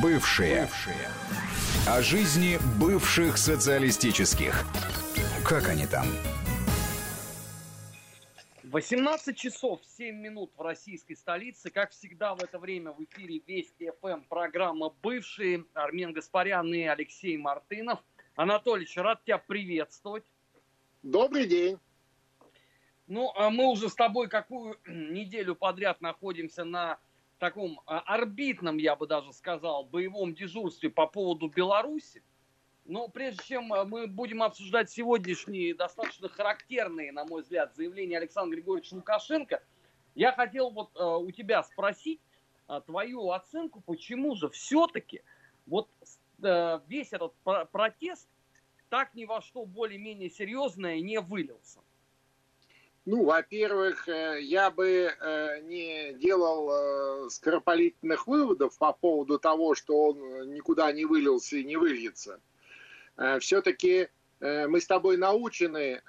Бывшие. Бывшие. О жизни бывших социалистических. Как они там? 18 часов 7 минут в российской столице. Как всегда в это время в эфире Вести ФМ программа «Бывшие». Армен Гаспарян и Алексей Мартынов. Анатольевич, рад тебя приветствовать. Добрый день. Ну, а мы уже с тобой какую неделю подряд находимся на таком а, орбитном, я бы даже сказал, боевом дежурстве по поводу Беларуси. Но прежде чем а, мы будем обсуждать сегодняшние достаточно характерные, на мой взгляд, заявления Александра Григорьевича Лукашенко, я хотел вот uh, у тебя спросить uh, твою оценку, почему же все-таки вот uh, весь этот протест так ни во что более-менее серьезное не вылился. Ну, во-первых, э, я бы э, не делал э, скоропалительных выводов по поводу того, что он никуда не вылился и не выльется. Все-таки мы с тобой научены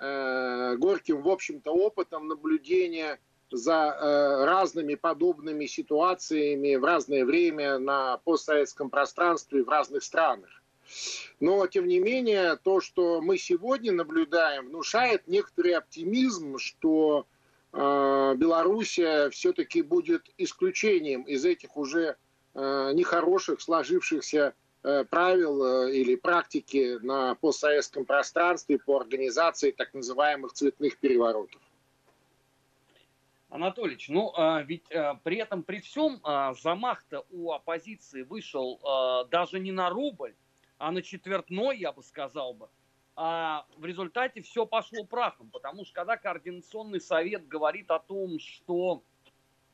горьким, в общем-то, опытом наблюдения за разными подобными ситуациями в разное время на постсоветском пространстве в разных странах. Но, тем не менее, то, что мы сегодня наблюдаем, внушает некоторый оптимизм, что э, Белоруссия все-таки будет исключением из этих уже э, нехороших сложившихся э, правил э, или практики на постсоветском пространстве по организации так называемых цветных переворотов. Анатольевич, ну а, ведь а, при этом, при всем, а, замах-то у оппозиции вышел а, даже не на рубль, а на четвертной, я бы сказал бы, а в результате все пошло прахом, потому что когда Координационный совет говорит о том, что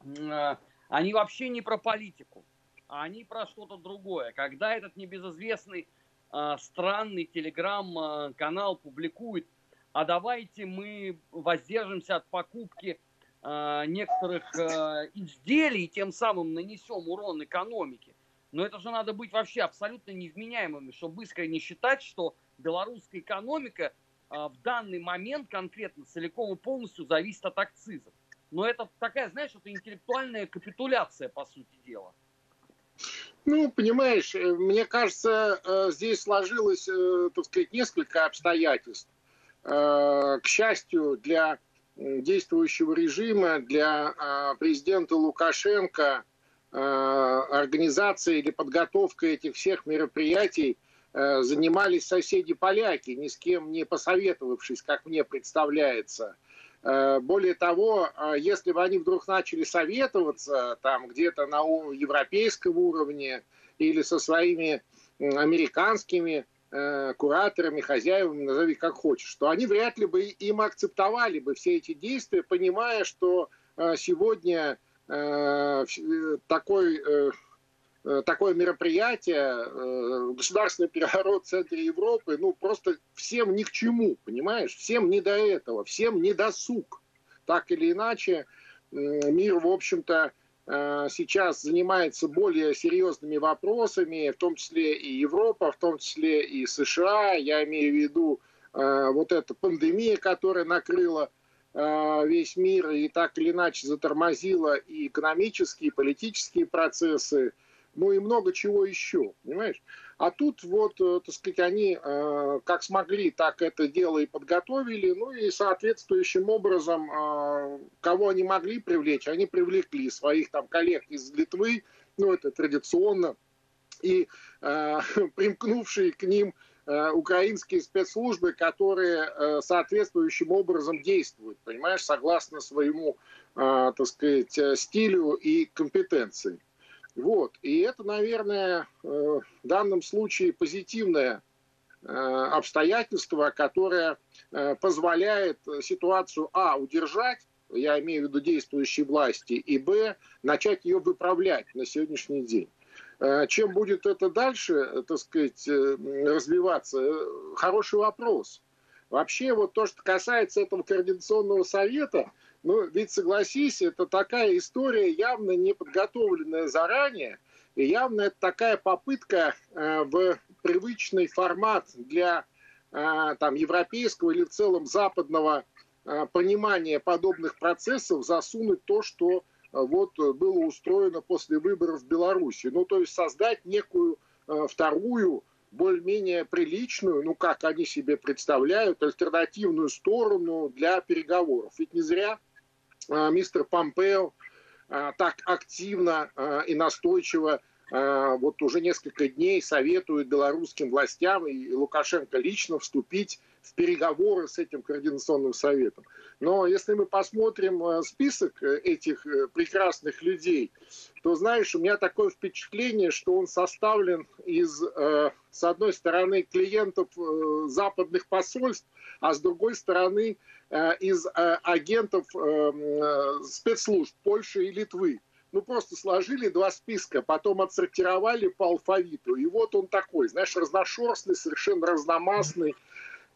э, они вообще не про политику, а они про что-то другое, когда этот небезызвестный э, странный телеграм-канал публикует, а давайте мы воздержимся от покупки э, некоторых э, изделий тем самым нанесем урон экономике, но это же надо быть вообще абсолютно невменяемыми, чтобы искренне считать, что белорусская экономика а, в данный момент конкретно целиком и полностью зависит от акцизов. Но это такая, знаешь, это интеллектуальная капитуляция, по сути дела. Ну, понимаешь, э, мне кажется, э, здесь сложилось, э, так сказать, несколько обстоятельств. К счастью, для действующего режима, для а, президента Лукашенко – Э, организация или подготовка этих всех мероприятий э, занимались соседи поляки, ни с кем не посоветовавшись, как мне представляется. Э, более того, если бы они вдруг начали советоваться там где-то на европейском уровне или со своими американскими кураторами, хозяевами, назови как хочешь, то они вряд ли бы им акцептовали бы все эти действия, понимая, что сегодня такой, э, э, такое мероприятие, государственный переворот в центре Европы, ну, просто всем ни к чему, понимаешь? Всем не до этого, всем не досуг. Так или иначе, мир, в общем-то, сейчас занимается более серьезными вопросами, в том числе и Европа, в том числе и США. Я имею в виду вот эта пандемия, которая накрыла Э, весь мир и так или иначе затормозила и экономические, и политические процессы, ну и много чего еще, понимаешь? А тут вот, э, так сказать, они э, как смогли, так это дело и подготовили, ну и соответствующим образом, кого они могли привлечь, они привлекли своих там коллег из Литвы, ну это традиционно, и примкнувшие к ним Э, украинские спецслужбы, которые э, соответствующим образом действуют, понимаешь, согласно своему, э, так сказать, стилю и компетенции. Вот. И это, наверное, в данном случае позитивное обстоятельство, которое позволяет ситуацию, а, удержать, я имею в виду действующей власти, и, б, начать ее выправлять на сегодняшний день. Э, чем будет это дальше, э, так сказать, э, развиваться, хороший вопрос. Вообще, вот то, что касается этого координационного совета, ну, ведь согласись, это такая история, явно не подготовленная заранее, и явно это такая попытка в привычный формат для там, европейского или в целом западного понимания подобных процессов засунуть то, что вот было устроено после выборов в Беларуси. Ну, то есть создать некую вторую более-менее приличную, ну как они себе представляют, альтернативную сторону для переговоров. Ведь не зря э, мистер Помпео э, так активно э, и настойчиво э, вот уже несколько дней советует белорусским властям и Лукашенко лично вступить в переговоры с этим координационным советом. Но если мы посмотрим э, список э, этих э, прекрасных людей, то, знаешь, у меня такое впечатление, что он составлен из, с одной стороны, клиентов западных посольств, а с другой стороны, из агентов спецслужб Польши и Литвы. Ну, просто сложили два списка, потом отсортировали по алфавиту. И вот он такой, знаешь, разношерстный, совершенно разномастный,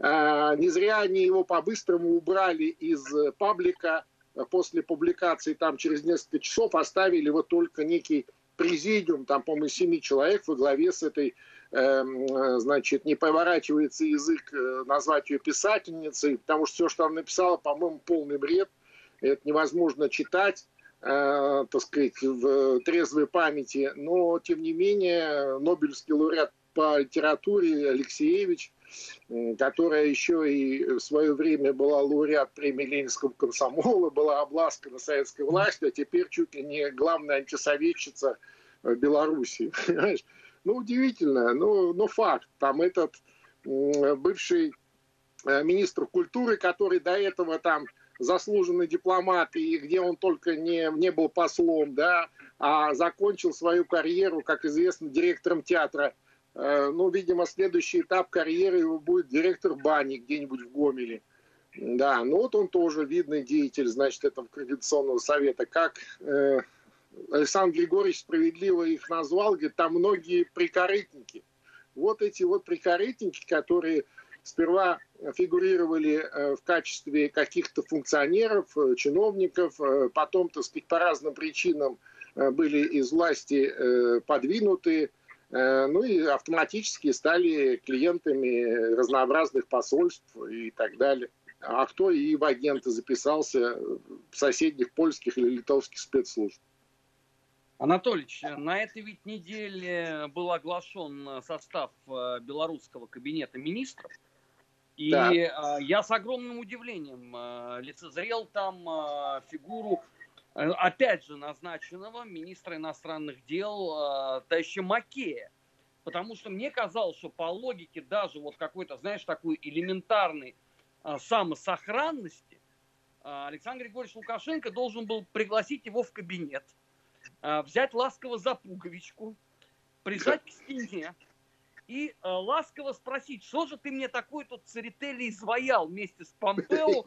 не зря они его по-быстрому убрали из э, паблика. После публикации, там через несколько часов оставили вот только некий президиум, там, по-моему, семи человек во главе с этой, эм, э, значит, не поворачивается язык э, назвать ее писательницей, потому что все, что она написала, по-моему, полный бред, это невозможно читать, э, так сказать, в трезвой памяти, но, тем не менее, Нобелевский лауреат по литературе Алексеевич – которая еще и в свое время была лауреат премии Ленинского комсомола, была обласкана советской властью, а теперь чуть ли не главная антисоветчица Беларуси. Ну, удивительно, но, но факт. Там этот бывший э, министр культуры, который до этого там заслуженный дипломат, и где он только не, не был послом, да, а закончил свою карьеру, как известно, директором театра Э, ну, видимо, следующий этап карьеры его будет директор бани где-нибудь в Гомеле. Да, ну вот он тоже видный деятель, значит, этого Координационного совета. Как э, Александр Григорьевич справедливо их назвал, говорит, там многие прикорытники. Вот эти вот прикорытники, которые сперва фигурировали э, в качестве каких-то функционеров, э, чиновников, потом, так сказать, по разным причинам были из власти подвинуты, Э, ну и автоматически стали клиентами разнообразных посольств и так далее. А кто и в агенты записался в соседних польских или литовских спецслужб. Анатольевич, на этой ведь неделе был оглашен состав э, белорусского кабинета министров. И да. Э, я с огромным удивлением лицезрел там фигуру Э, опять же, назначенного министра иностранных дел э, товарища Макея. Потому что мне казалось, что по логике даже вот какой-то, знаешь, такой элементарной э, самосохранности э, Александр Григорьевич Лукашенко должен был пригласить его в кабинет, э, взять ласково за пуговичку, прижать к стене и э, ласково спросить, что же ты мне такой тут церетели изваял вместе с Помпео,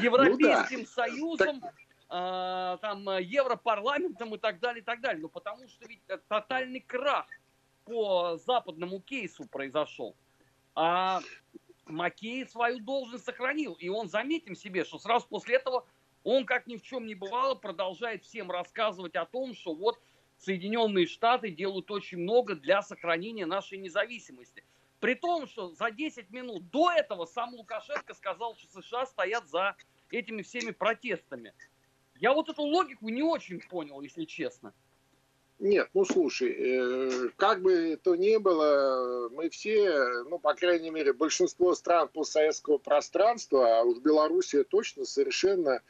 Европейским ну, да. Союзом, так... э, там, Европарламентом и так далее, и так далее. Ну, потому что ведь тотальный крах по западному кейсу произошел. А Макей свою должность сохранил. И он, заметим себе, что сразу после этого он, как ни в чем не бывало, продолжает всем рассказывать о том, что вот Соединенные Штаты делают очень много для сохранения нашей независимости. При том, что за 10 минут до этого сам Лукашенко сказал, что США стоят за этими всеми протестами. Я вот эту логику не очень понял, если честно. Нет, ну слушай, э, как бы то ни было, мы все, ну, по крайней мере, большинство стран постсоветского пространства, а уж Белоруссия точно совершенно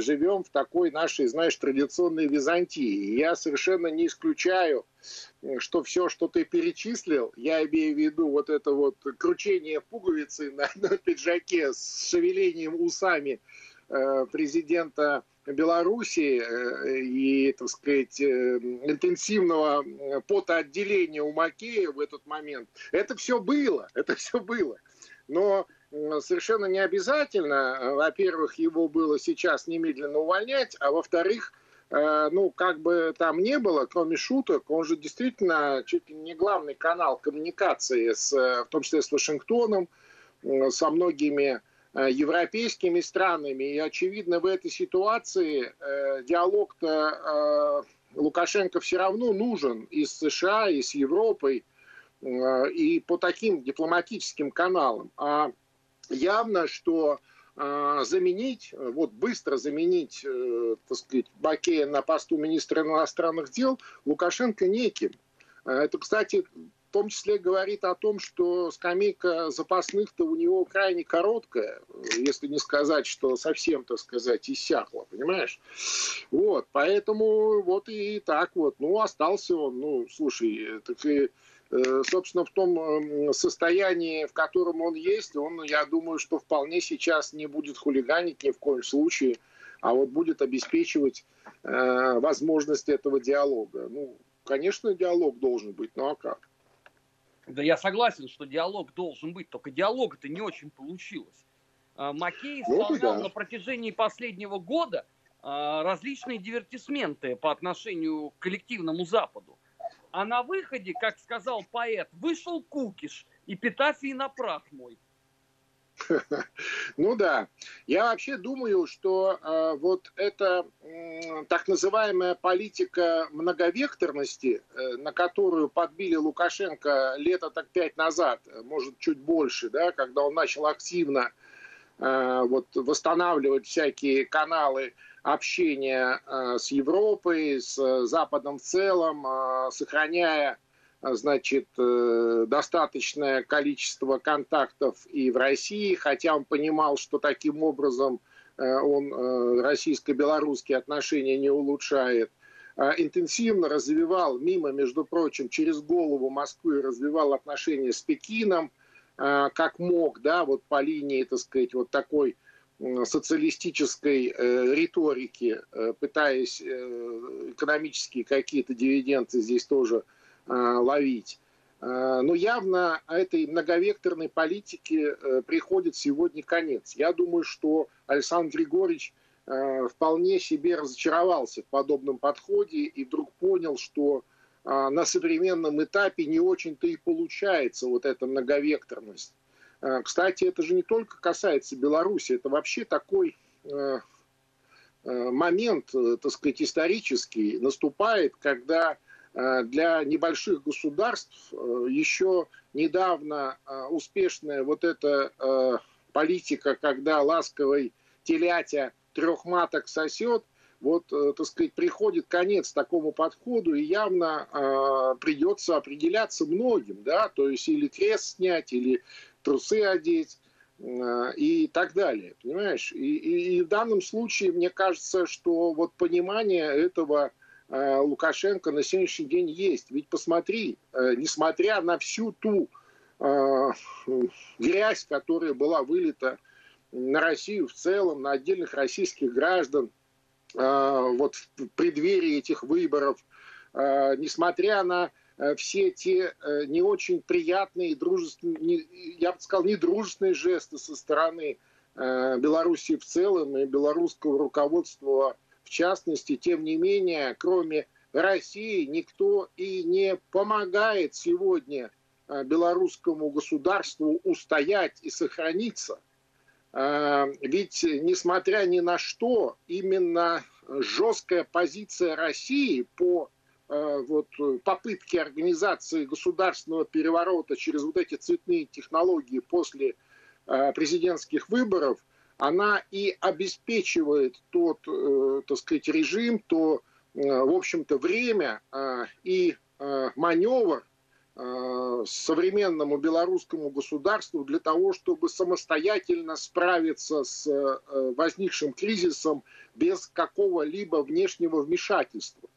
живем в такой нашей, знаешь, традиционной Византии. Я совершенно не исключаю, э, что все, что ты перечислил, я имею в виду вот это вот кручение пуговицы на, на пиджаке с шевелением усами э, президента Белоруссии и, так сказать, интенсивного потоотделения у Макея в этот момент, это все было, это все было. Но совершенно не обязательно, э, во-первых, его было сейчас немедленно увольнять, а во-вторых, э, ну, как бы там не было, кроме шуток, он же действительно чуть ли не главный канал коммуникации, с, э, в том числе с Вашингтоном, со многими европейскими странами. И, очевидно, в этой ситуации диалог-то Лукашенко все равно нужен и с США, и с Европой, и по таким дипломатическим каналам. А явно, что заменить, вот быстро заменить, так сказать, Бакея на посту министра иностранных дел Лукашенко неким. Это, кстати, том числе говорит о том, что скамейка запасных-то у него крайне короткая, если не сказать, что совсем, так сказать, иссякла, понимаешь? Вот, поэтому вот и так вот, ну, остался он, ну, слушай, так и э, собственно, в том состоянии, в котором он есть, он, я думаю, что вполне сейчас не будет хулиганить ни в коем случае, а вот будет обеспечивать э, возможность этого диалога. Ну, конечно, диалог должен быть, ну а как? Да я согласен, что диалог должен быть, только диалога-то не очень получилось. А, Макей исполнял да. на протяжении последнего года а, различные дивертисменты по отношению к коллективному Западу. А на выходе, как сказал поэт, вышел кукиш и петафии на прах мой. Ну да. Я вообще думаю, что э, вот эта э, так называемая политика многовекторности, э, на которую подбили Лукашенко лето так пять назад, может чуть больше, да, когда он начал активно э, вот, восстанавливать всякие каналы общения э, с Европой, с Западом в целом, э, сохраняя значит, э, достаточное количество контактов и в России, хотя он понимал, что таким образом э, он э, российско-белорусские отношения не улучшает, интенсивно развивал, мимо, между прочим, через голову Москвы развивал отношения с Пекином, как мог, да, вот по линии, так сказать, вот такой социалистической риторики, пытаясь экономические какие-то дивиденды здесь тоже Э, ловить. Э, но явно этой многовекторной политике э, приходит сегодня конец. Я думаю, что Александр Григорьевич вполне себе разочаровался в подобном подходе и вдруг понял, что на современном этапе не очень-то и получается вот эта многовекторность. Кстати, это же не только касается Беларуси, это вообще такой момент, так сказать, исторический наступает, когда Э, для небольших государств э, еще недавно э, успешная вот эта политика, когда ласковый телятя трех маток сосет, вот, так сказать, приходит конец такому подходу, и явно э, придется определяться многим, да, то есть или крест снять, или трусы одеть э, и так далее, понимаешь? И, и, и в данном случае мне кажется, что вот понимание этого Э, Лукашенко на сегодняшний день есть. Ведь посмотри, э, несмотря на всю ту грязь, которая была вылита на Россию в целом, на отдельных российских граждан, вот в преддверии этих выборов, несмотря на все те не очень приятные, дружественные, я бы сказал, недружественные жесты со стороны Белоруссии в целом и белорусского руководства в частности, тем не менее, кроме России, никто и не помогает сегодня белорусскому государству устоять и сохраниться. Ведь, несмотря ни на что, именно жесткая позиция России по вот, попытке организации государственного переворота через вот эти цветные технологии после президентских выборов – она и обеспечивает тот, э, так сказать, режим, то, э, в общем-то, время э, и маневр современному белорусскому государству для того, чтобы самостоятельно справиться с возникшим кризисом без какого-либо внешнего вмешательства.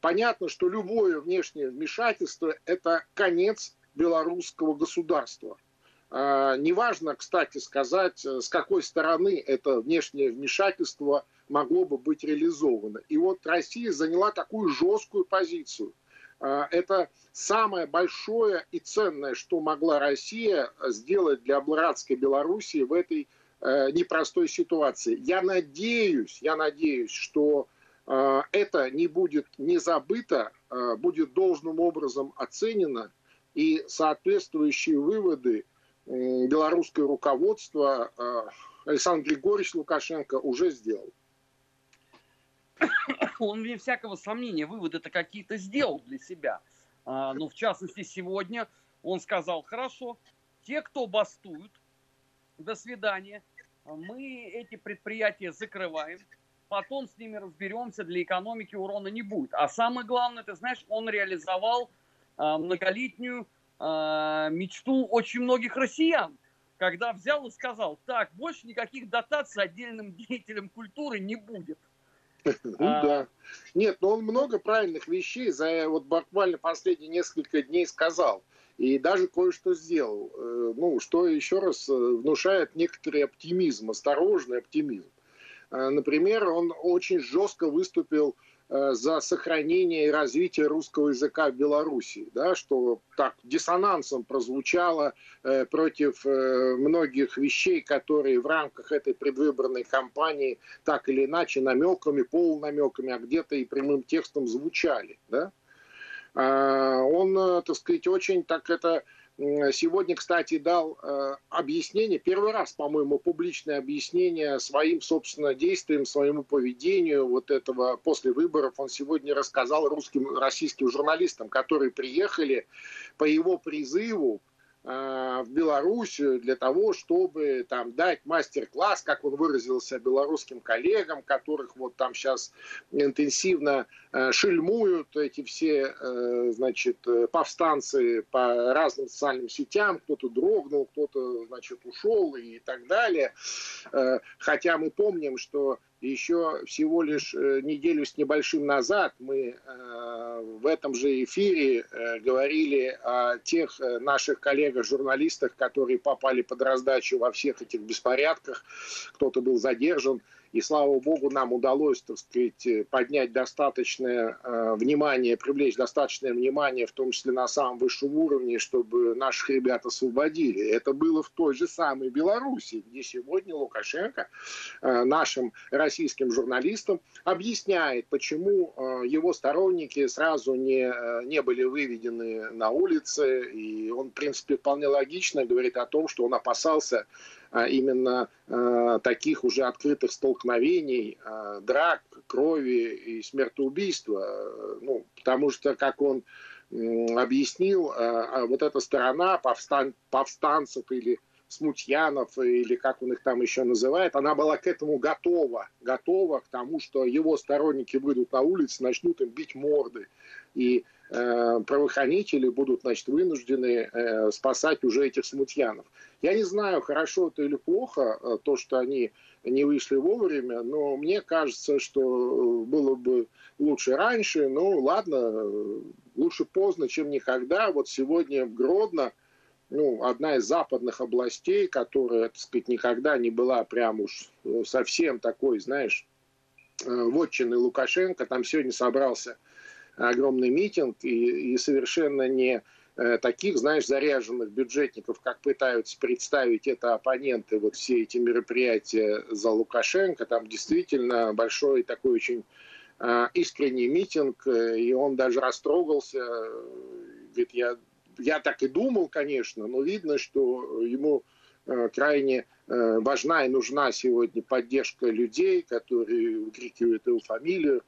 Понятно, что любое внешнее вмешательство – это конец белорусского государства – а, неважно, кстати сказать, с какой стороны это внешнее вмешательство могло бы быть реализовано. И вот Россия заняла такую жесткую позицию. А, это самое большое и ценное, что могла Россия сделать для братской Белоруссии в этой э, непростой ситуации. Я надеюсь, я надеюсь, что э, это не будет не забыто, э, будет должным образом оценено, и соответствующие выводы белорусское руководство а, Александр Григорьевич Лукашенко уже сделал. Он, вне всякого сомнения, выводы-то какие-то сделал для себя. А, ну, в частности, сегодня он сказал, хорошо, те, кто бастуют, до свидания. мы эти предприятия закрываем, потом с ними разберемся, для экономики урона не будет. А самое главное, ты знаешь, он реализовал э, многолетнюю э, мечту очень многих россиян, когда взял и сказал, так, больше никаких дотаций отдельным деятелям культуры не будет. Ну а... да. Нет, но он много правильных вещей за вот буквально последние несколько дней сказал. И даже кое-что сделал. Э, ну, что еще раз э, внушает некоторый оптимизм, осторожный оптимизм. Э, например, он очень жестко выступил Э, за сохранение и развитие русского языка в Беларуси, да, что так диссонансом прозвучало э, против э, многих вещей, которые в рамках этой предвыборной кампании так или иначе намеками, полунамеками, а где-то и прямым текстом звучали. Да? А, он, э, так сказать, очень так это Сегодня, кстати, дал э, объяснение, первый раз, по-моему, публичное объяснение своим, собственно, действиям, своему поведению вот этого после выборов. Он сегодня рассказал русским, российским журналистам, которые приехали по его призыву в Белоруссию для того, чтобы там дать мастер-класс, как он выразился, белорусским коллегам, которых вот там сейчас интенсивно э, шельмуют эти все, э, значит, повстанцы по разным социальным сетям, кто-то дрогнул, кто-то, значит, ушел и так далее. Хотя мы помним, что еще всего лишь э, неделю с небольшим назад мы э, в этом же эфире э, говорили о тех наших коллегах-журналистах, которые попали под раздачу во всех этих беспорядках. Кто-то был задержан, и слава богу, нам удалось, так сказать, поднять достаточное э, внимание, привлечь достаточное внимание, в том числе на самом высшем уровне, чтобы наших ребят освободили. Это было в той же самой Беларуси, где сегодня Лукашенко э, нашим российским журналистам объясняет, почему э, его сторонники сразу не, не были выведены на улицы. И он, в принципе, вполне логично говорит о том, что он опасался именно а, таких уже открытых столкновений, а, драк, крови и смертоубийства. Ну, потому что, как он объяснил, вот эта сторона повстан, повстанцев или смутьянов, или как он их там еще называет, она была к этому готова, готова к тому, что его сторонники выйдут на улицу, начнут им бить морды. И правоохранители будут, значит, вынуждены э, спасать уже этих смутьянов. Я не знаю, хорошо это или плохо, э, то, что они не вышли вовремя, но мне кажется, что э, было бы лучше раньше. Ну, ладно, э, лучше поздно, чем никогда. Вот сегодня в Гродно, ну, одна из западных областей, которая, так сказать, никогда не была прям уж совсем такой, знаешь, вотчиной Лукашенко, там сегодня собрался огромный митинг, и, и совершенно не Э, таких, знаешь, заряженных бюджетников, как пытаются представить это оппоненты, вот все эти мероприятия за Лукашенко, там действительно большой такой очень э, искренний митинг, э, и он даже растрогался, говорит, я, я так и думал, конечно, но видно, что ему крайне важна и нужна сегодня поддержка людей, которые выкрикивают его фамилию,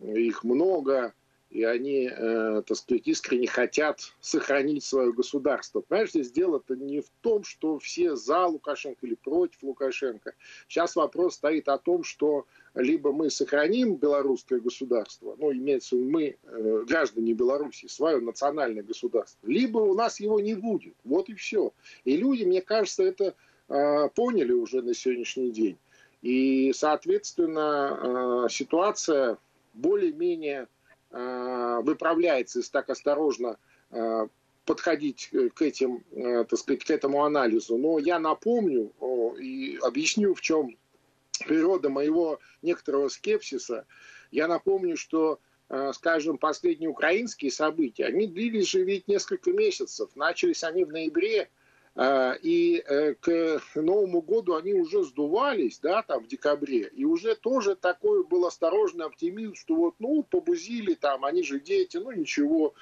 их много, и они, э, так сказать, искренне хотят сохранить свое государство. Понимаешь, здесь дело-то не в том, что все за Лукашенко или против Лукашенко. Сейчас вопрос стоит о том, что либо мы сохраним белорусское государство, ну, имеется в виду мы, э, граждане Беларуси, свое национальное государство, либо у нас его не будет. Вот и все. И люди, мне кажется, это э, поняли уже на сегодняшний день. И, соответственно, э, ситуация более-менее выправляется, если так осторожно э, подходить к этим, э, так сказать, к этому анализу. Но я напомню и объясню, в чем природа моего некоторого скепсиса. Я напомню, что, скажем, последние украинские события, они длились же ведь несколько месяцев. Начались они в ноябре и э, к Новому году они уже сдувались, да, там в декабре, и уже тоже такой был осторожный оптимизм, что вот, ну, побузили там, они же дети, ну, ничего,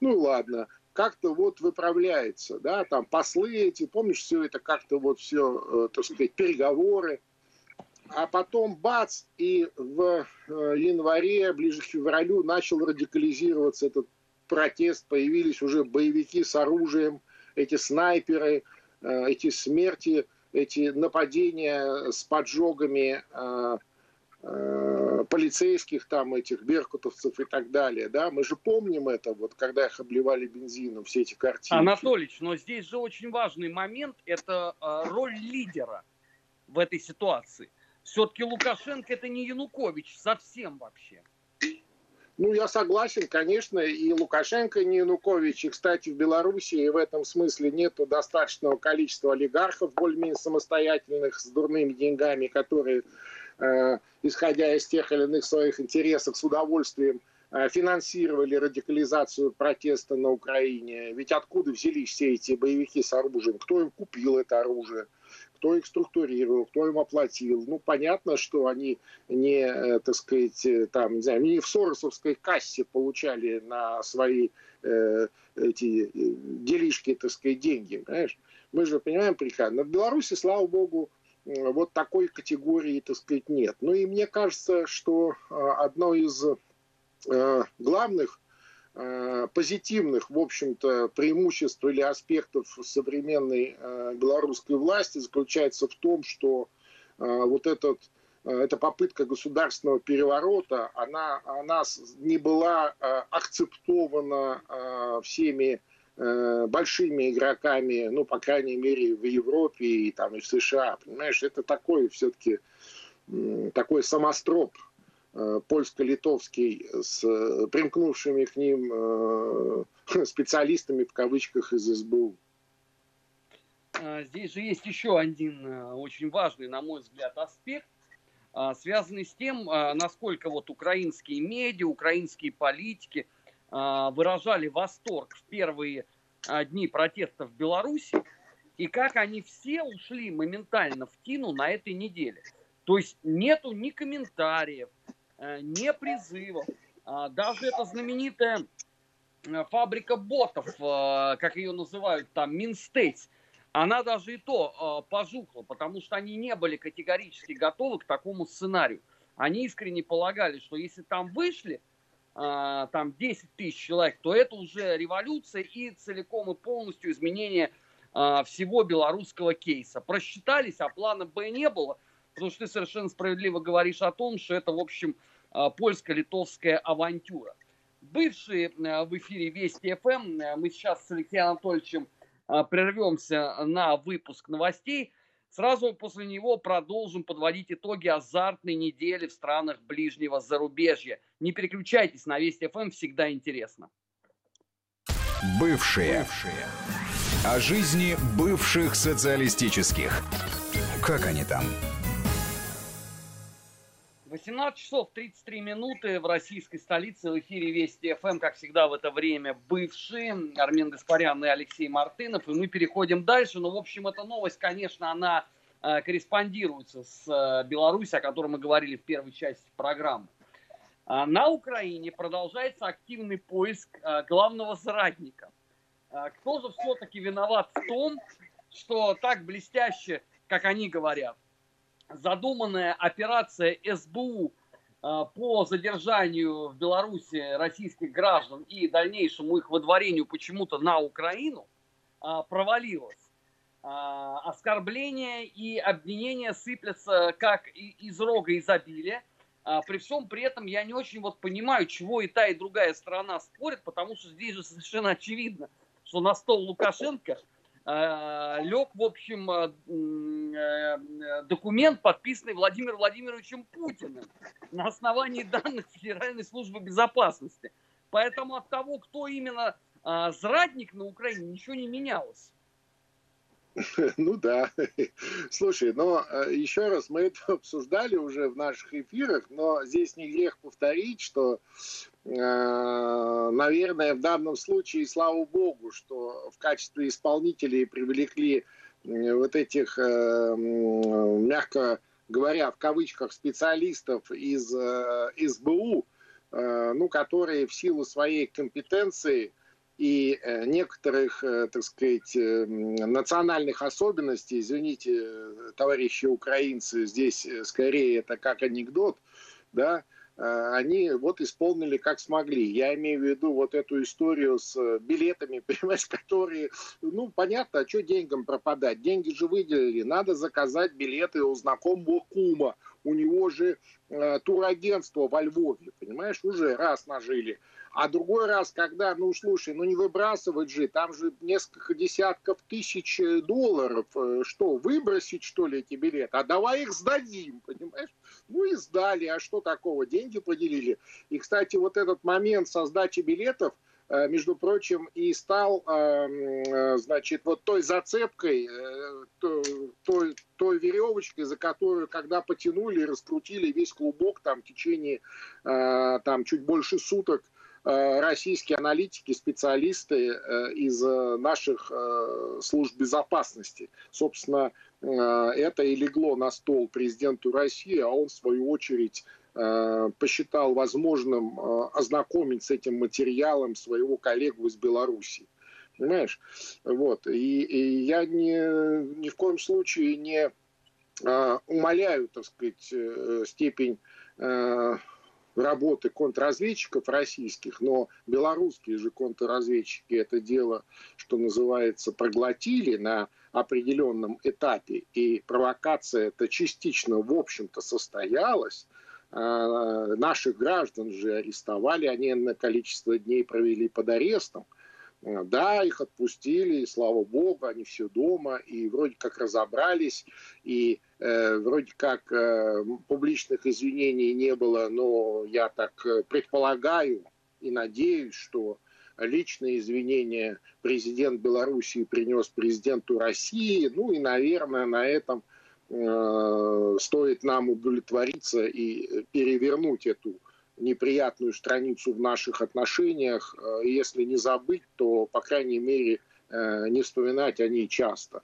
ну, ладно, как-то вот выправляется, да, там послы эти, помнишь, все это как-то вот все, э, так сказать, переговоры, а потом бац, и в э, январе, ближе к февралю начал радикализироваться этот протест, появились уже боевики с оружием, эти снайперы, э, эти смерти эти нападения с поджогами полицейских там этих беркутовцев и так далее, да, мы же помним это, вот когда их обливали бензином, все эти картины. Анатолич, но здесь же очень важный момент, это роль лидера в этой ситуации. Все-таки Лукашенко это не Янукович совсем вообще. Ну, я согласен, конечно, и Лукашенко, и Янукович. И, кстати, в Беларуси в этом смысле нет достаточного количества олигархов, более-менее самостоятельных, с дурными деньгами, которые, э, исходя из тех или иных своих интересов, с удовольствием э, финансировали радикализацию протеста на Украине. Ведь откуда взялись все эти боевики с оружием? Кто им купил это оружие? Кто их структурировал, кто им оплатил. Ну, понятно, что они не, э, так сказать, э, там, не знаю, не в Соросовской кассе получали на свои э, эти э, делишки, так сказать, деньги, понимаешь? Мы же понимаем прекрасно. В Беларуси, слава богу, вот такой категории, так сказать, нет. Ну и мне кажется, что одно из главных позитивных, в общем-то, преимуществ или аспектов современной э, белорусской власти заключается в том, что э, вот этот эта попытка государственного переворота, она, она не была акцептована всеми большими игроками, ну, по крайней мере, в Европе и, там, и в США. Понимаешь, это такой все-таки такой самостроп Э, польско-литовский с э, примкнувшими к ним э, специалистами в кавычках из СБУ. А, здесь же есть еще один очень важный, на мой взгляд, аспект, а, связанный с тем, а, насколько вот украинские медиа, украинские политики выражали восторг в первые дни протеста в Беларуси, и как они все ушли моментально в тину на этой неделе. То есть нету ни комментариев, Э, не призывов. А, даже эта знаменитая э, фабрика ботов, э, как ее называют там, Минстейтс, она даже и то пожухла, потому что они не были категорически готовы к такому сценарию. Они искренне полагали, что если там вышли там 10 тысяч человек, то это уже революция и целиком и полностью изменение всего белорусского кейса. Просчитались, а плана Б не было – Потому что ты совершенно справедливо говоришь о том, что это, в общем, а, польско-литовская авантюра. Бывшие а, в эфире Вести ФМ, а, мы сейчас с Алексеем Анатольевичем прервемся на выпуск новостей. Сразу после него продолжим подводить итоги азартной недели в странах ближнего зарубежья. Не переключайтесь на Вести ФМ, всегда интересно. Бывшие. Бывшие. О жизни бывших социалистических. Как они там? 18 часов 33 минуты в российской столице в эфире Вести ФМ, как всегда в это время бывшие Армен Гаспарян и Алексей Мартынов. И мы переходим дальше. Но, в общем, эта новость, конечно, она э, корреспондируется с э, Беларусью, о которой мы говорили в первой части программы. А на Украине продолжается активный поиск э, главного зрадника. Э, кто же все-таки виноват в том, что так блестяще, как они говорят, задуманная операция СБУ а, по задержанию в Беларуси российских граждан и дальнейшему их выдворению почему-то на Украину а, провалилась. А, оскорбления и обвинения сыплятся как из рога изобилия. При всем при этом я не очень вот понимаю, чего и та, и другая сторона спорят, потому что здесь же совершенно очевидно, что на стол Лукашенко – лег, в общем, э, э, документ, подписанный Владимиром Владимировичем Путиным на основании данных Федеральной службы безопасности. Поэтому от того, кто именно зрадник на Украине, ничего не менялось. Ну да. Слушай, но еще раз, мы это обсуждали уже в наших эфирах, но здесь не грех повторить, что Э, наверное, в данном случае, слава богу, что в качестве исполнителей привлекли вот этих, э, мягко говоря, в кавычках, специалистов из э, СБУ, ну, которые в силу своей компетенции и некоторых, так сказать, национальных особенностей, извините, товарищи украинцы, здесь скорее это как анекдот, да, они вот исполнили как смогли. Я имею в виду вот эту историю с билетами, понимаешь, которые, ну, понятно, а что деньгам пропадать? Деньги же выделили, надо заказать билеты у знакомого кума. У него же э, турагентство во Львове, понимаешь, уже раз нажили. А другой раз, когда, ну, слушай, ну не выбрасывать же, там же несколько десятков тысяч э, долларов. Э, что, выбросить, что ли, эти билеты? А давай их сдадим, понимаешь? Ну и сдали, а что такого? Деньги поделили. И, кстати, вот этот момент со сдачи билетов, э, между прочим, и стал, значит, вот той зацепкой, той, той веревочкой, за которую, когда потянули и раскрутили весь клубок там в течение там чуть больше суток, российские аналитики, специалисты э, из э, наших служб безопасности. Собственно, это и легло на стол президенту России, а он, в свою очередь, посчитал возможным ознакомить с этим материалом своего коллегу из Беларуси. Понимаешь? Вот. И, и я ни, ни в коем случае не умоляю, так сказать, степень работы контрразведчиков российских, но белорусские же контрразведчики это дело, что называется, проглотили на определенном этапе, и провокация это частично, в общем-то, состоялась, а, наших граждан же арестовали, они на количество дней провели под арестом. Да, их отпустили, и слава богу, они все дома, и вроде как разобрались, и э, вроде как э, публичных извинений не было, но я так э, предполагаю и надеюсь, что личные извинения президент Белоруссии принес президенту России, ну и, наверное, на этом э, стоит нам удовлетвориться и перевернуть эту неприятную страницу в наших отношениях. Э, если не забыть, то, по крайней мере, э, не вспоминать о ней часто.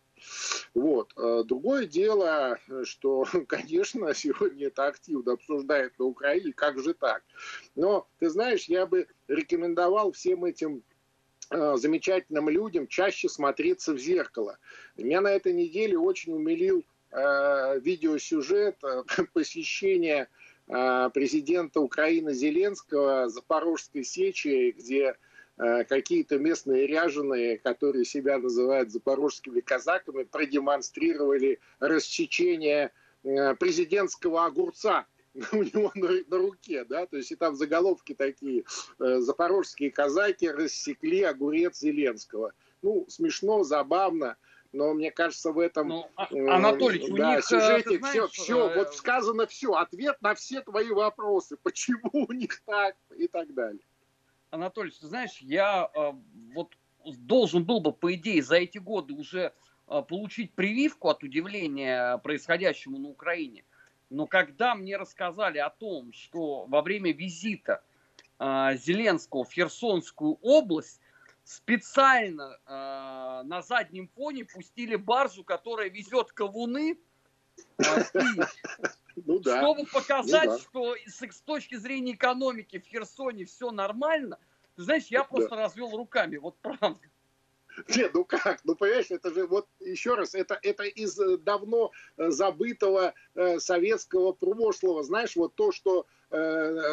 Вот. Э, другое дело, что, конечно, сегодня это активно обсуждают на Украине, как же так. Но, ты знаешь, я бы рекомендовал всем этим замечательным людям чаще смотреться в зеркало. Меня на этой неделе очень умилил видеосюжет посещения президента Украины Зеленского Запорожской сечи, где э, какие-то местные ряженые, которые себя называют запорожскими казаками, продемонстрировали рассечение э, президентского огурца у него на, на руке, да, то есть и там заголовки такие, запорожские казаки рассекли огурец Зеленского. Ну, смешно, забавно, но мне кажется, в этом ну, а, Анатолий, у да, них, сюжете знаешь, все, все, э... вот сказано все, ответ на все твои вопросы, почему у них так и так далее. Анатолий, ты знаешь, я э, вот должен был бы, по идее, за эти годы уже э, получить прививку от удивления происходящему на Украине. Но когда мне рассказали о том, что во время визита э, Зеленского в Херсонскую область специально э, на заднем фоне пустили баржу, которая везет кавуны э, ну, да. чтобы показать, ну, да. что с, с точки зрения экономики в Херсоне все нормально. Ты знаешь, я просто да. развел руками, вот правда. Нет, ну как? Ну, понимаешь, это же вот еще раз, это, это из э, давно э, забытого э, советского прошлого. Знаешь, вот то, что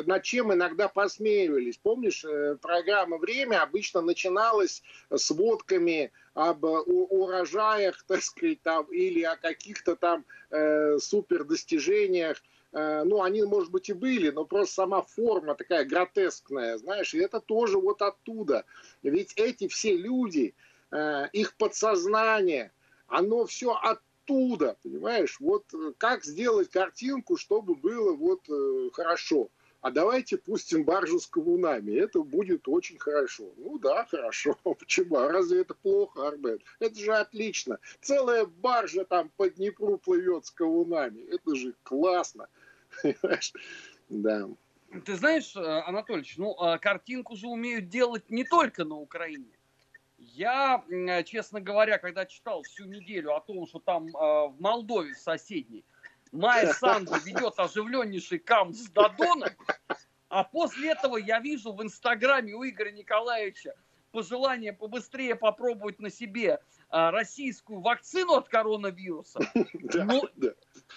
над чем иногда посмеивались. Помнишь, э, программа «Время» обычно начиналась с водками об э, урожаях, так сказать, там, или о каких-то там э, супер достижениях ну, они, может быть, и были, но просто сама форма такая гротескная, знаешь, и это тоже вот оттуда. Ведь эти все люди, Э, их подсознание, оно все оттуда, понимаешь? Вот э, как сделать картинку, чтобы было вот э, хорошо. А давайте пустим баржу с кавунами, это будет очень хорошо. Ну да, хорошо. Почему? А разве это плохо, Арбет? Это же отлично. Целая баржа там по Днепру плывет с кавунами. Это же классно. Да. Ты знаешь, Анатольевич, ну, а картинку же умеют делать не только на Украине. Я, честно говоря, когда читал всю неделю о том, что там э, в Молдове соседней Майя Санду ведет оживленнейший кам с Дадоном, а после этого я вижу в Инстаграме у Игоря Николаевича пожелание побыстрее попробовать на себе а, российскую вакцину от коронавируса. Ну,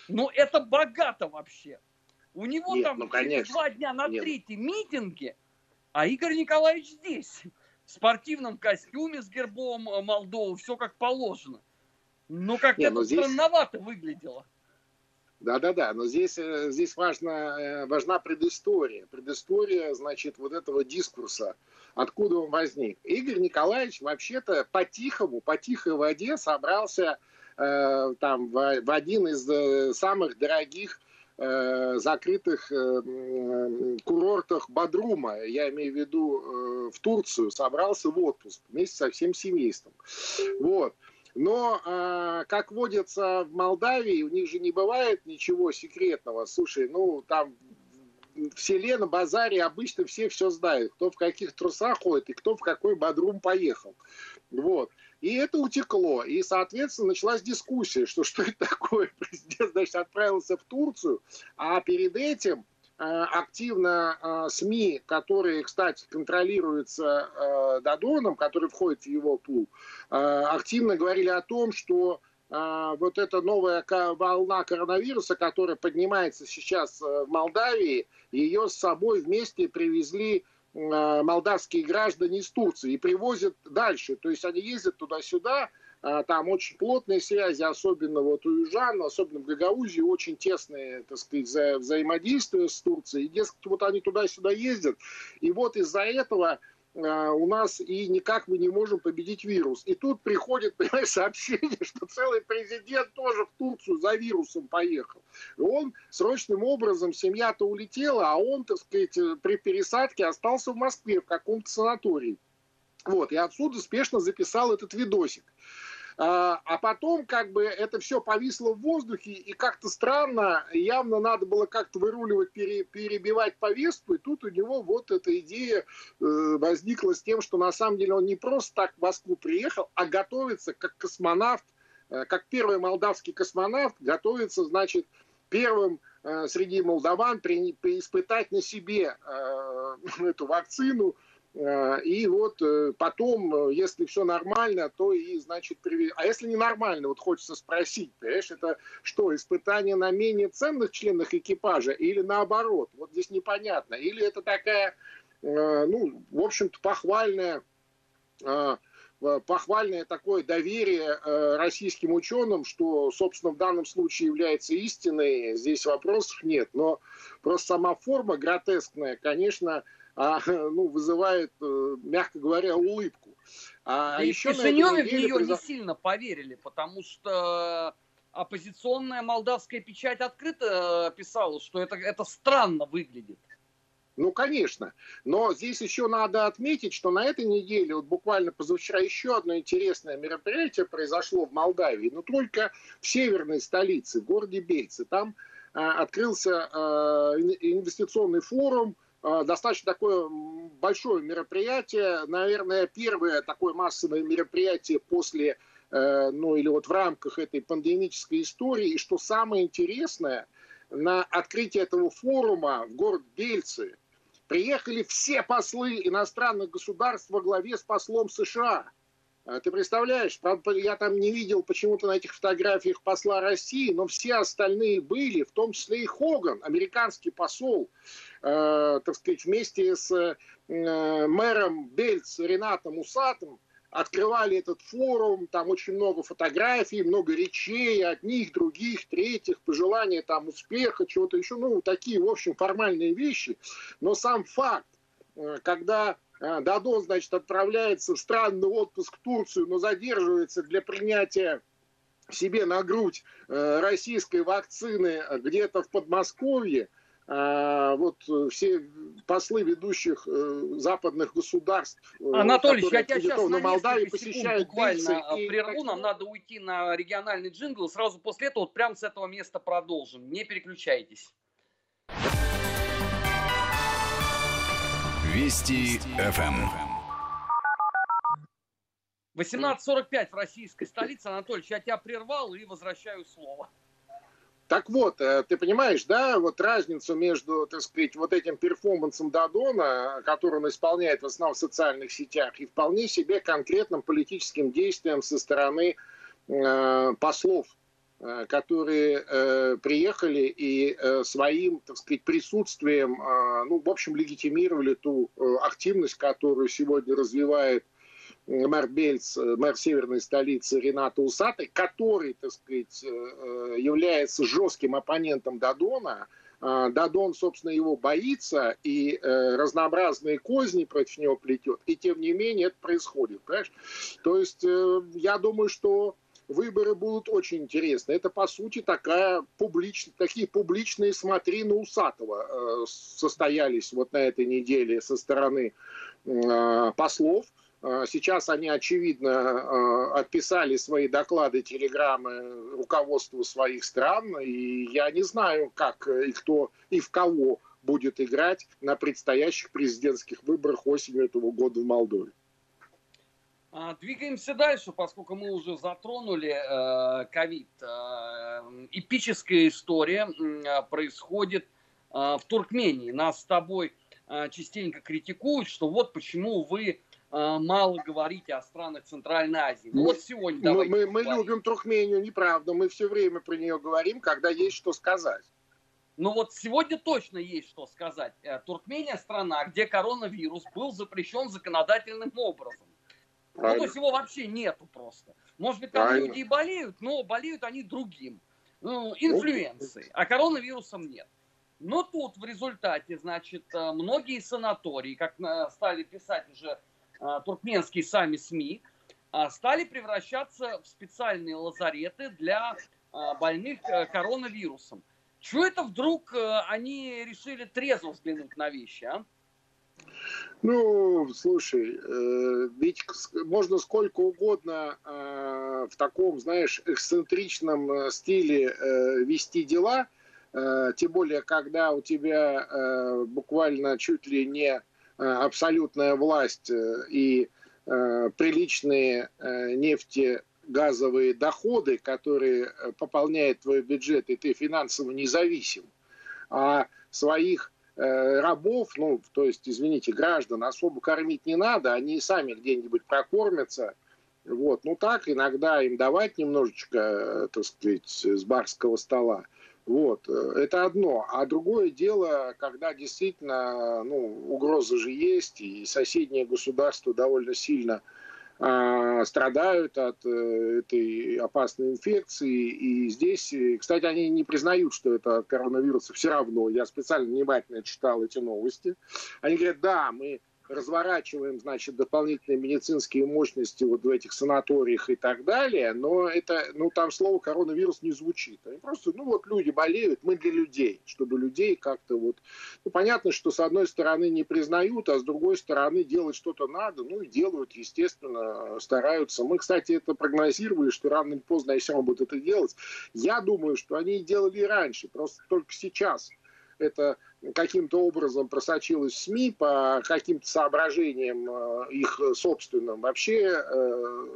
ну, это богато вообще. У него Нет, там ну, через два дня на третьем митинге, а Игорь Николаевич здесь. В спортивном костюме с гербом э, Молдовы, все как положено. Ну, как это ну, здесь... странновато выглядело. Да-да-да, но здесь, э, здесь важна, э, важна предыстория. Предыстория, значит, вот этого дискурса, откуда он возник. Игорь Николаевич вообще-то по-тихому, по тихой воде собрался э, там в, в один из самых дорогих э, закрытых э, курортах Бадрума, я имею в виду э, в Турцию, собрался в отпуск вместе со всем семейством. Вот. Но, как водится в Молдавии, у них же не бывает ничего секретного. Слушай, ну, там в селе на базаре обычно все все знают, кто в каких трусах ходит и кто в какой бодрум поехал. Вот. И это утекло. И, соответственно, началась дискуссия, что что это такое. Президент, значит, отправился в Турцию, а перед этим Э, активно э, СМИ, которые, кстати, контролируются э, Дадоном, который входит в его пул, активно говорили о том, что вот эта новая волна коронавируса, которая поднимается сейчас в Молдавии, ее с собой вместе привезли молдавские граждане из Турции и привозят дальше. То есть они ездят туда-сюда, а, там очень плотные связи, особенно вот у южан, особенно в Гагаузии, очень тесные, так сказать, вза взаимодействия с Турцией. И, дескать, вот они туда-сюда ездят. И вот из-за этого у нас и никак мы не можем победить вирус. И тут приходит, понимаешь, сообщение, что целый президент тоже в Турцию за вирусом поехал. И он срочным образом, семья-то улетела, а он, так сказать, при пересадке остался в Москве в каком-то санатории. Вот, и отсюда спешно записал этот видосик. А, а потом как бы это все повисло в воздухе, и как-то странно, явно надо было как-то выруливать, пере, перебивать повестку, и тут у него вот эта идея э, возникла с тем, что на самом деле он не просто так в Москву приехал, а готовится как космонавт, э, как первый молдавский космонавт, готовится, значит, первым э, среди молдаван при, при испытать на себе э, эту вакцину, и вот э, потом, э, если все нормально, то и, значит, привез... А если не нормально, вот хочется спросить, понимаешь, это что, испытание на менее ценных членах экипажа или наоборот? Вот здесь непонятно. Или это такая, ну, в общем-то, похвальная похвальное такое доверие российским ученым, что, собственно, в данном случае является истиной, здесь вопросов нет. Но просто сама форма гротескная, конечно, а, ну, вызывает, э, мягко говоря, улыбку. А, да еще в Кишиневе в нее произош... не сильно поверили, потому что оппозиционная молдавская печать открыто писала, что это, это странно выглядит. Ну, конечно. Но здесь еще надо отметить, что на этой неделе, вот буквально позавчера, еще одно интересное мероприятие произошло в Молдавии, но только в северной столице, в городе Бельце. Там э, открылся э, инвестиционный форум, Э, достаточно такое большое мероприятие, наверное, первое такое массовое мероприятие после, э, ну или вот в рамках этой пандемической истории. И что самое интересное, на открытие этого форума в город Бельцы приехали все послы иностранных государств во главе с послом США – ты представляешь, правда, я там не видел почему-то на этих фотографиях посла России, но все остальные были, в том числе и Хоган, американский посол, э, так сказать, вместе с э, мэром Бельц Ренатом Усатом, открывали этот форум, там очень много фотографий, много речей, одних, других, третьих, пожелания там успеха, чего-то еще, ну, такие, в общем, формальные вещи. Но сам факт, э, когда а, Дадон, значит, отправляется в странный отпуск в Турцию, но задерживается для принятия себе на грудь э, российской вакцины где-то в Подмосковье. А, вот все послы ведущих э, западных государств. Э, Анатолий, я тебя сейчас на Молдавии посещают буквально и... прерву, нам надо уйти на региональный джингл, сразу после этого вот прямо с этого места продолжим. Не переключайтесь. Вести ФМ. 18.45 в российской столице. Анатольевич, я тебя прервал и возвращаю слово. Так вот, э, ты понимаешь, да, вот разницу между, так сказать, вот этим перформансом Дадона, который он исполняет в основном в социальных сетях, и вполне себе конкретным политическим действием со стороны э, послов которые э, приехали и э, своим, так сказать, присутствием, ну, в общем, легитимировали ту активность, которую сегодня развивает мэр Бельц, мэр северной столицы Рената Усатый, который, так сказать, является жестким оппонентом Дадона. Дадон, собственно, его боится и разнообразные козни против него плетет, и тем не менее это происходит, понимаешь? То есть я думаю, что выборы будут очень интересны. Это, по сути, такая публич... такие публичные смотрины Усатого э, состоялись вот на этой неделе со стороны э, послов. Э, сейчас они, очевидно, э, отписали свои доклады, телеграммы руководству своих стран, и я не знаю, как и кто и в кого будет играть на предстоящих президентских выборах осенью этого года в Молдове. А, двигаемся дальше, поскольку мы уже затронули э, ковид. Э, эпическая история э, происходит в Туркмении. Нас с тобой частенько критикуют, что вот почему вы мало говорите о странах Центральной Азии. Ну, вот сегодня давайте Мы, мы, мы любим Туркмению, неправда. Мы все время про нее говорим, когда есть что сказать. Ну вот сегодня точно есть что сказать. Туркмения страна, где коронавирус был запрещен законодательным образом. Правильно. Ну, то есть его вообще нету просто. Может быть, там Правильно. люди и болеют, но болеют они другим. Ну, инфлюенцией. А коронавирусом нет. Но тут в результате, значит, э, многие санатории, как стали писать уже э, туркменские сами СМИ, э, стали превращаться в специальные лазареты для больных коронавирусом. Чего это вдруг они решили трезво взглянуть на вещи, а? Ну, слушай, э, ведь можно сколько угодно э, в таком, знаешь, эксцентричном э, стиле вести дела, тем более, когда у тебя буквально чуть ли не абсолютная власть и приличные нефтегазовые доходы, которые пополняют твой бюджет, и ты финансово независим, а своих рабов, ну, то есть, извините, граждан особо кормить не надо, они сами где-нибудь прокормятся. Вот, ну так, иногда им давать немножечко, э, так сказать, с барского стола. Вот, э, это одно. А другое дело, когда действительно, ну, угроза же есть, и соседнее государство довольно сильно страдают от э, этой опасной инфекции. И здесь, э, кстати, они не признают, что это от коронавируса все равно. Я специально внимательно читал эти новости. Они говорят, да, мы разворачиваем, значит, дополнительные медицинские мощности вот в этих санаториях и так далее, но это, ну, там слово коронавирус не звучит. Они просто, ну, вот люди болеют, мы для людей, чтобы людей как-то вот... Ну, понятно, что с одной стороны не признают, а с другой стороны делать что-то надо, ну, и делают, естественно, стараются. Мы, кстати, это прогнозировали, что рано или поздно они все равно будут это делать. Я думаю, что они делали и раньше, просто только сейчас это каким-то образом просочилось в СМИ по каким-то соображениям э, их собственным. Вообще, э,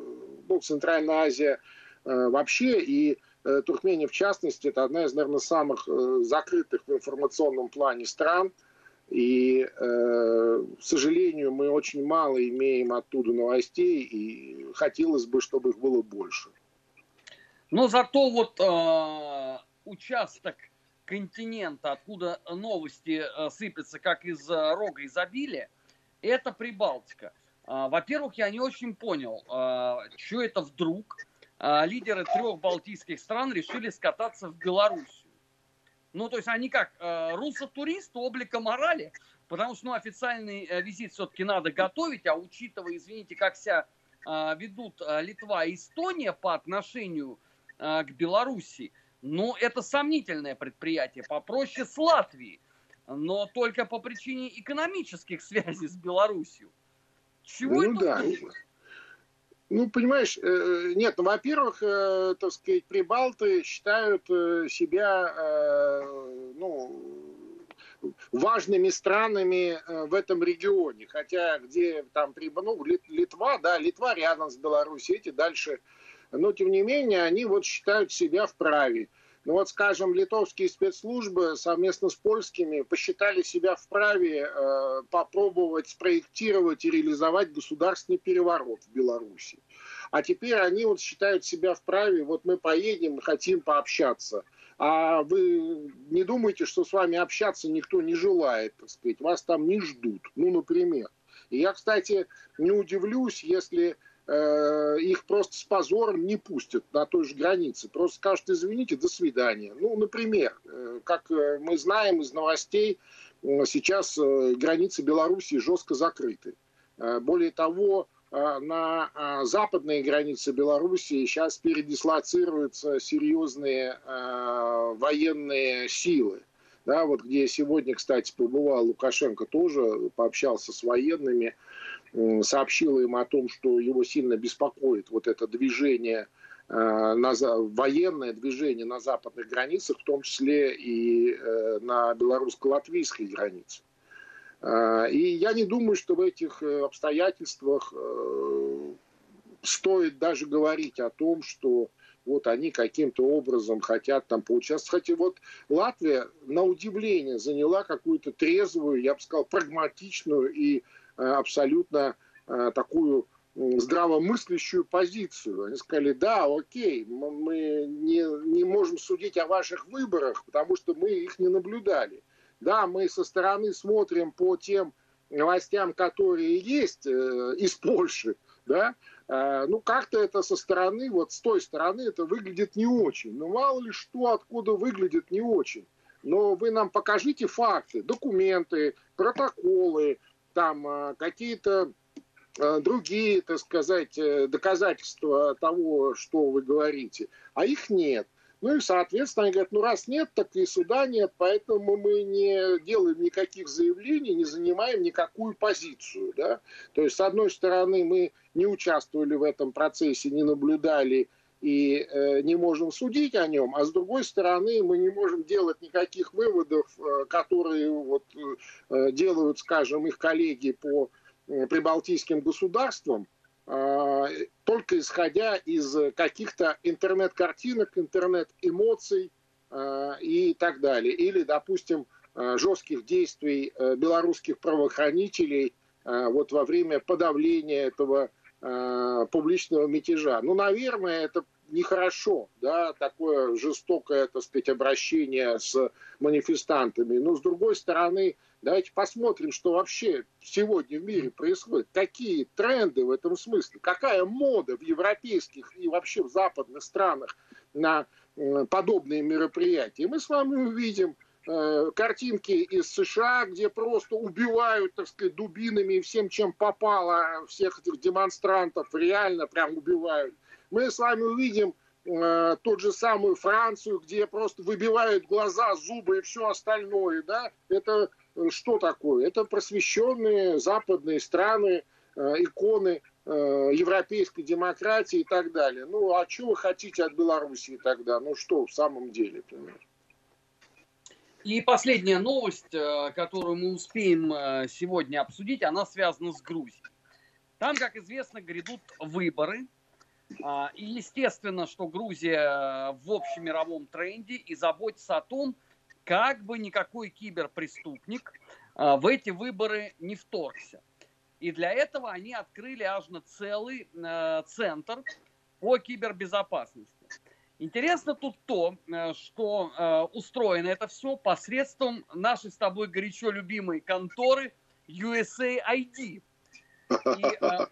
ну, Центральная Азия э, вообще и Туркмения в частности, это одна из, наверное, самых закрытых в информационном плане стран. И, к сожалению, мы очень мало имеем оттуда новостей, и хотелось бы, чтобы их было больше. Но зато вот э, участок континента, откуда новости э, сыпятся как из э, рога изобилия, это Прибалтика. А, во-первых, я не очень понял, а, что это вдруг а, лидеры трех балтийских стран решили скататься в Белоруссию. Ну, то есть они как, руссо-туристы облика морали, потому что ну, официальный э, визит все-таки надо готовить, а учитывая, извините, как себя ведут Литва и Эстония по отношению к Белоруссии, ну, это сомнительное предприятие, попроще с Латвией, но только по причине экономических связей с Белоруссией. Чего ну, это? Да. Ну, понимаешь, э, нет, ну, во-первых, э, так сказать, прибалты считают э, себя, ну, важными странами в этом регионе. Хотя где там, ну, Литва, да, Литва рядом с Беларусью, эти дальше но тем не менее они вот считают себя вправе. Ну вот, скажем, литовские спецслужбы совместно с польскими посчитали себя вправе э, попробовать спроектировать и реализовать государственный переворот в Беларуси. А теперь они вот считают себя вправе, вот мы поедем, хотим пообщаться. А вы не думаете, что с вами общаться никто не желает, так сказать, вас там не ждут, ну, например. И я, кстати, не удивлюсь, если их просто с позором не пустят на той же границе. Просто скажут, извините, до свидания. Ну, например, э, как э, мы знаем из новостей, э, сейчас э, границы Белоруссии жестко закрыты. Э, более того, Э, на э, западные границы Белоруссии сейчас передислоцируются серьезные э, военные силы. Да, вот где сегодня, кстати, побывал Лукашенко тоже, пообщался с военными, сообщил им о том, что его сильно беспокоит вот это движение, на, военное движение на западных границах, в том числе и на белорусско-латвийской границе. А, и я не думаю, что в этих э, обстоятельствах э, стоит даже говорить о том, что вот они каким-то образом хотят там поучаствовать. Хотя вот Латвия, на удивление, заняла какую-то трезвую, я бы сказал, прагматичную и э, абсолютно такую здравомыслящую позицию. Они сказали, да, окей, мы не, не можем судить о ваших выборах, потому что мы их не наблюдали. Да, мы со стороны смотрим по тем новостям, которые есть э, из Польши, да, э, ну как-то это со стороны, вот с той стороны это выглядит не очень. Ну мало ли что откуда выглядит не очень. Но вы нам покажите факты, документы, протоколы, там э, какие-то э, другие, так сказать, э, доказательства того, что вы говорите. А их нет. Ну и, соответственно, они говорят, ну раз нет, так и суда нет, поэтому мы не делаем никаких заявлений, не занимаем никакую позицию. Да? То есть, с одной стороны, мы не участвовали в этом процессе, не наблюдали и э, не можем судить о нем, а с другой стороны, мы не можем делать никаких выводов, э, которые вот, э, делают, скажем, их коллеги по э, прибалтийским государствам, а, только исходя из каких-то интернет-картинок, интернет-эмоций а, и так далее. Или, допустим, а, жестких действий э, белорусских правоохранителей вот во время подавления этого публичного мятежа. Ну, наверное, это нехорошо, да, такое жестокое, так сказать, обращение с манифестантами. Но, с другой стороны, давайте посмотрим, что вообще сегодня в мире происходит, какие тренды в этом смысле, какая мода в европейских и вообще в западных странах на подобные мероприятия. Мы с вами увидим э, картинки из США, где просто убивают, так сказать, дубинами и всем, чем попало, всех этих демонстрантов, реально прям убивают мы с вами увидим э, тот же самую Францию, где просто выбивают глаза, зубы и все остальное, да, это э, что такое? Это просвещенные западные страны, э, иконы э, европейской демократии и так далее. Ну, а что вы хотите от Белоруссии тогда? Ну что в самом деле, понимаете? И последняя новость, э, которую мы успеем э, сегодня обсудить, она связана с Грузией. Там, как известно, грядут выборы – а, и естественно, что Грузия в общемировом тренде и заботится о том, как бы никакой киберпреступник в эти выборы не вторгся. И для этого они открыли аж на целый э, центр по кибербезопасности. Интересно тут то, э, что э, устроено это все посредством нашей с тобой горячо любимой конторы USAID. И а,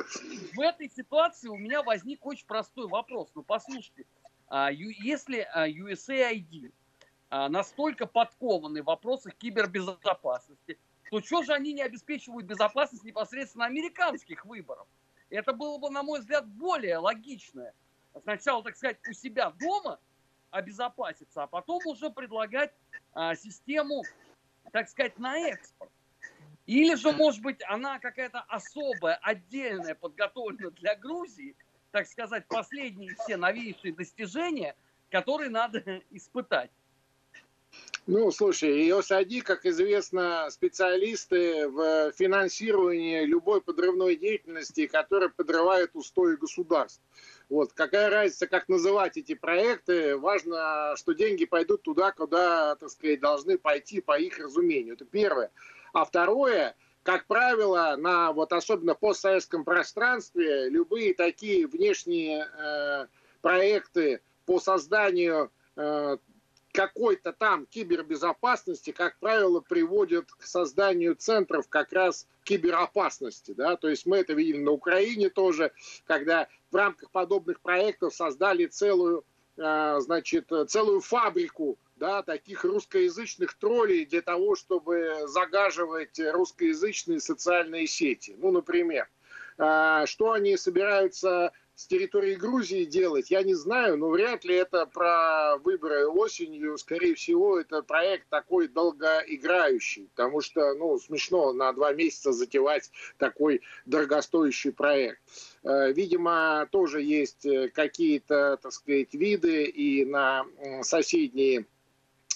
в этой ситуации у меня возник очень простой вопрос. Ну, послушайте, а, если а, USAID а, настолько подкованы в вопросах кибербезопасности, то что же они не обеспечивают безопасность непосредственно американских выборов? Это было бы, на мой взгляд, более логичное. Сначала, так сказать, у себя дома обезопаситься, а потом уже предлагать а, систему, так сказать, на экспорт. Или же, может быть, она какая-то особая, отдельная, подготовлена для Грузии, так сказать, последние все новейшие достижения, которые надо испытать. Ну, слушай, ИОСАДИ, как известно, специалисты в финансировании любой подрывной деятельности, которая подрывает устои государств. Вот какая разница, как называть эти проекты? Важно, что деньги пойдут туда, куда, так сказать, должны пойти по их разумению. Это первое. А второе, как правило, на вот особенно постсоветском пространстве любые такие внешние э, проекты по созданию э, какой-то там кибербезопасности, как правило, приводят к созданию центров как раз киберопасности. Да? То есть мы это видели на Украине тоже, когда в рамках подобных проектов создали целую, э, значит, целую фабрику да, таких русскоязычных троллей для того, чтобы загаживать русскоязычные социальные сети. Ну, например, э, что они собираются с территории Грузии делать, я не знаю, но вряд ли это про выборы осенью. Скорее всего, это проект такой долгоиграющий, потому что, ну, смешно на два месяца затевать такой дорогостоящий проект. Э, видимо, тоже есть э, какие-то, так сказать, виды и на соседние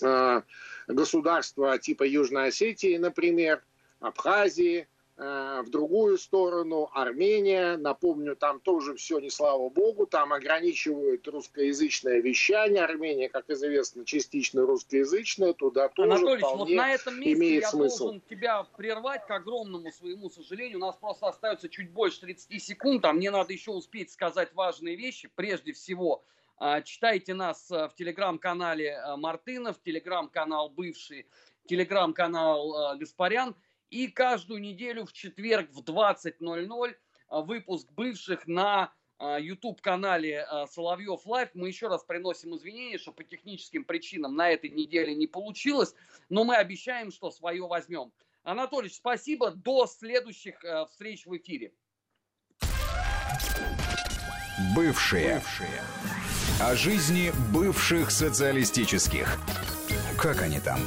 э, государства типа Южной Осетии, например, Абхазии, в другую сторону. Армения, напомню, там тоже все не слава богу, там ограничивают русскоязычное вещание, Армения, как известно, частично русскоязычная, туда тоже Анатолий, вот на этом месте имеет я смысл. должен тебя прервать, к огромному своему сожалению, у нас просто остается чуть больше 30 секунд, а мне надо еще успеть сказать важные вещи, прежде всего, э, читайте нас э, в телеграм-канале Мартынов, телеграм-канал бывший, телеграм-канал Гаспарян – и каждую неделю в четверг в 20.00 а, выпуск бывших на YouTube-канале а, а, Соловьев Live. Мы еще раз приносим извинения, что по техническим причинам на этой неделе не получилось, но мы обещаем, что свое возьмем. Анатолий, спасибо. До следующих встреч в эфире. Бывшие. Бывшие. О жизни бывших социалистических. Как они там?